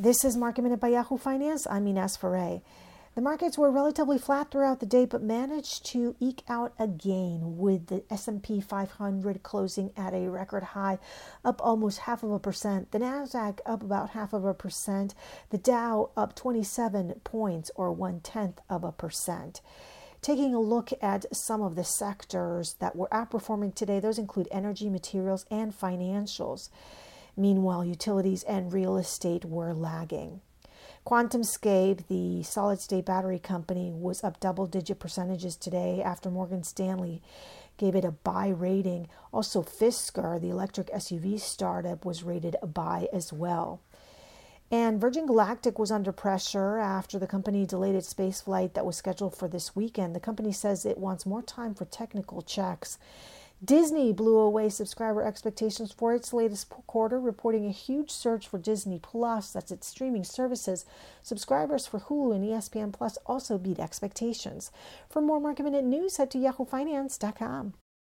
This is Market Minute by Yahoo Finance. I'm Ines Ferre. The markets were relatively flat throughout the day, but managed to eke out a gain with the S&P 500 closing at a record high, up almost half of a percent. The Nasdaq up about half of a percent. The Dow up 27 points, or one tenth of a percent. Taking a look at some of the sectors that were outperforming today, those include energy, materials, and financials. Meanwhile, utilities and real estate were lagging. QuantumScape, the solid state battery company, was up double digit percentages today after Morgan Stanley gave it a buy rating. Also, Fisker, the electric SUV startup, was rated a buy as well. And Virgin Galactic was under pressure after the company delayed its space flight that was scheduled for this weekend. The company says it wants more time for technical checks. Disney blew away subscriber expectations for its latest quarter, reporting a huge surge for Disney Plus, that's its streaming services. Subscribers for Hulu and ESPN Plus also beat expectations. For more market minute news, head to yahoofinance.com.